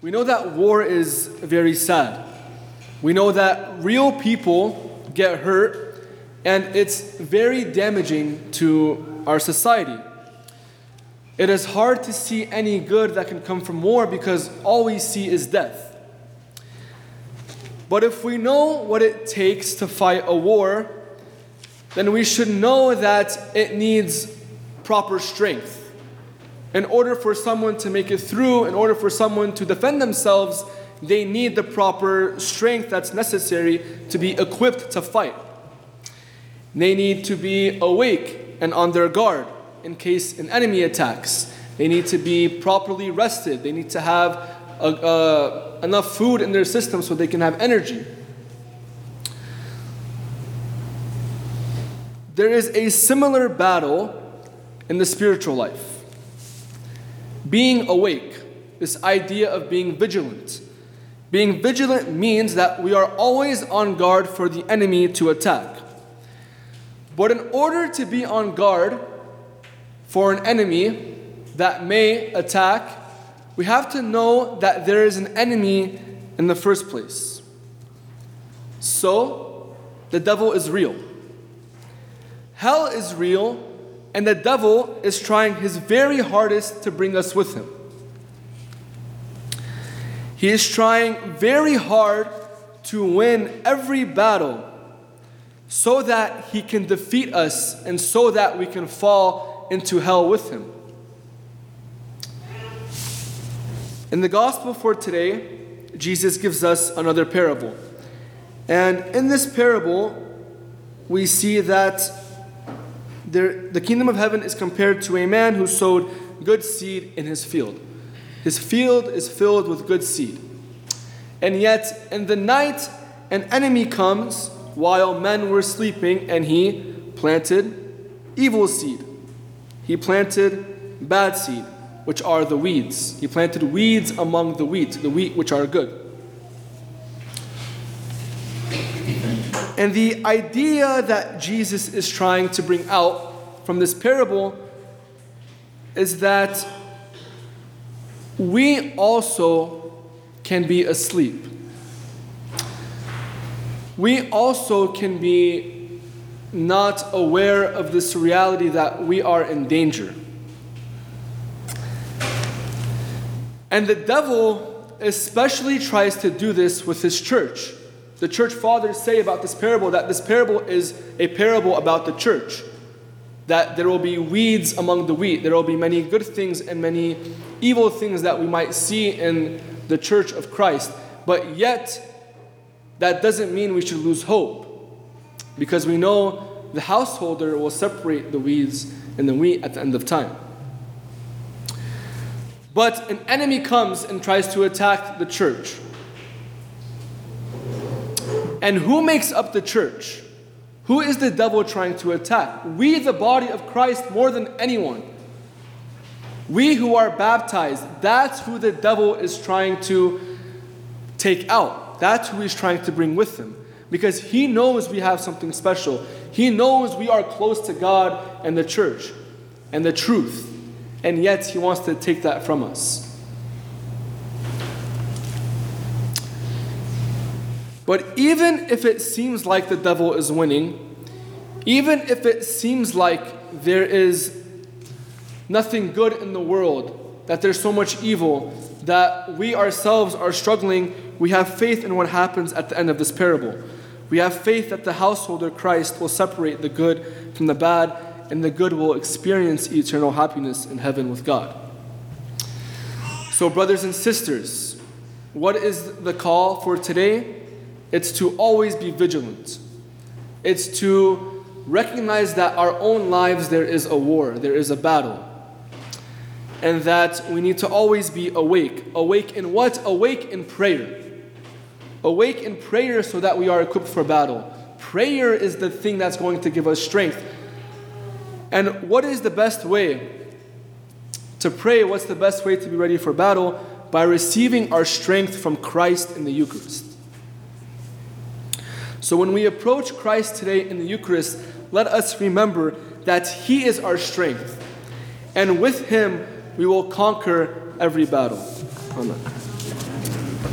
We know that war is very sad. We know that real people get hurt, and it's very damaging to our society. It is hard to see any good that can come from war because all we see is death. But if we know what it takes to fight a war, then we should know that it needs proper strength. In order for someone to make it through, in order for someone to defend themselves, they need the proper strength that's necessary to be equipped to fight. They need to be awake and on their guard in case an enemy attacks. They need to be properly rested. They need to have enough food in their system so they can have energy. There is a similar battle in the spiritual life. Being awake, this idea of being vigilant. Being vigilant means that we are always on guard for the enemy to attack. But in order to be on guard for an enemy that may attack, we have to know that there is an enemy in the first place. So, the devil is real. Hell is real, and the devil is trying his very hardest to bring us with him. He is trying very hard to win every battle so that he can defeat us and so that we can fall into hell with him. In the gospel for today, Jesus gives us another parable. And in this parable, we see that there, the kingdom of heaven is compared to a man who sowed good seed in his field. His field is filled with good seed. And yet, in the night, an enemy comes while men were sleeping, and he planted evil seed. He planted bad seed, which are the weeds. He planted weeds among the wheat, the wheat which are good. And the idea that Jesus is trying to bring out from this parable is that we also can be asleep. We also can be not aware of this reality that we are in danger. And the devil especially tries to do this with his church. The church fathers say about this parable that this parable is a parable about the church. That there will be weeds among the wheat. There will be many good things and many evil things that we might see in the church of Christ. But yet, that doesn't mean we should lose hope. Because we know the householder will separate the weeds and the wheat at the end of time. But an enemy comes and tries to attack the church. And who makes up the church? Who is the devil trying to attack? We, the body of Christ, more than anyone. We who are baptized, that's who the devil is trying to take out. That's who he's trying to bring with him. Because he knows we have something special. He knows we are close to God and the church and the truth. And yet he wants to take that from us. But even if it seems like the devil is winning, even if it seems like there is nothing good in the world, that there's so much evil, that we ourselves are struggling, we have faith in what happens at the end of this parable. We have faith that the householder Christ will separate the good from the bad, and the good will experience eternal happiness in heaven with God. So, brothers and sisters, what is the call for today? It's to always be vigilant. It's to recognize that our own lives there is a war, there is a battle. And that we need to always be awake. Awake in what? Awake in prayer. Awake in prayer so that we are equipped for battle. Prayer is the thing that's going to give us strength. And what is the best way to pray? What's the best way to be ready for battle? By receiving our strength from Christ in the Eucharist. So when we approach Christ today in the Eucharist, let us remember that He is our strength. And with Him, we will conquer every battle. Amen.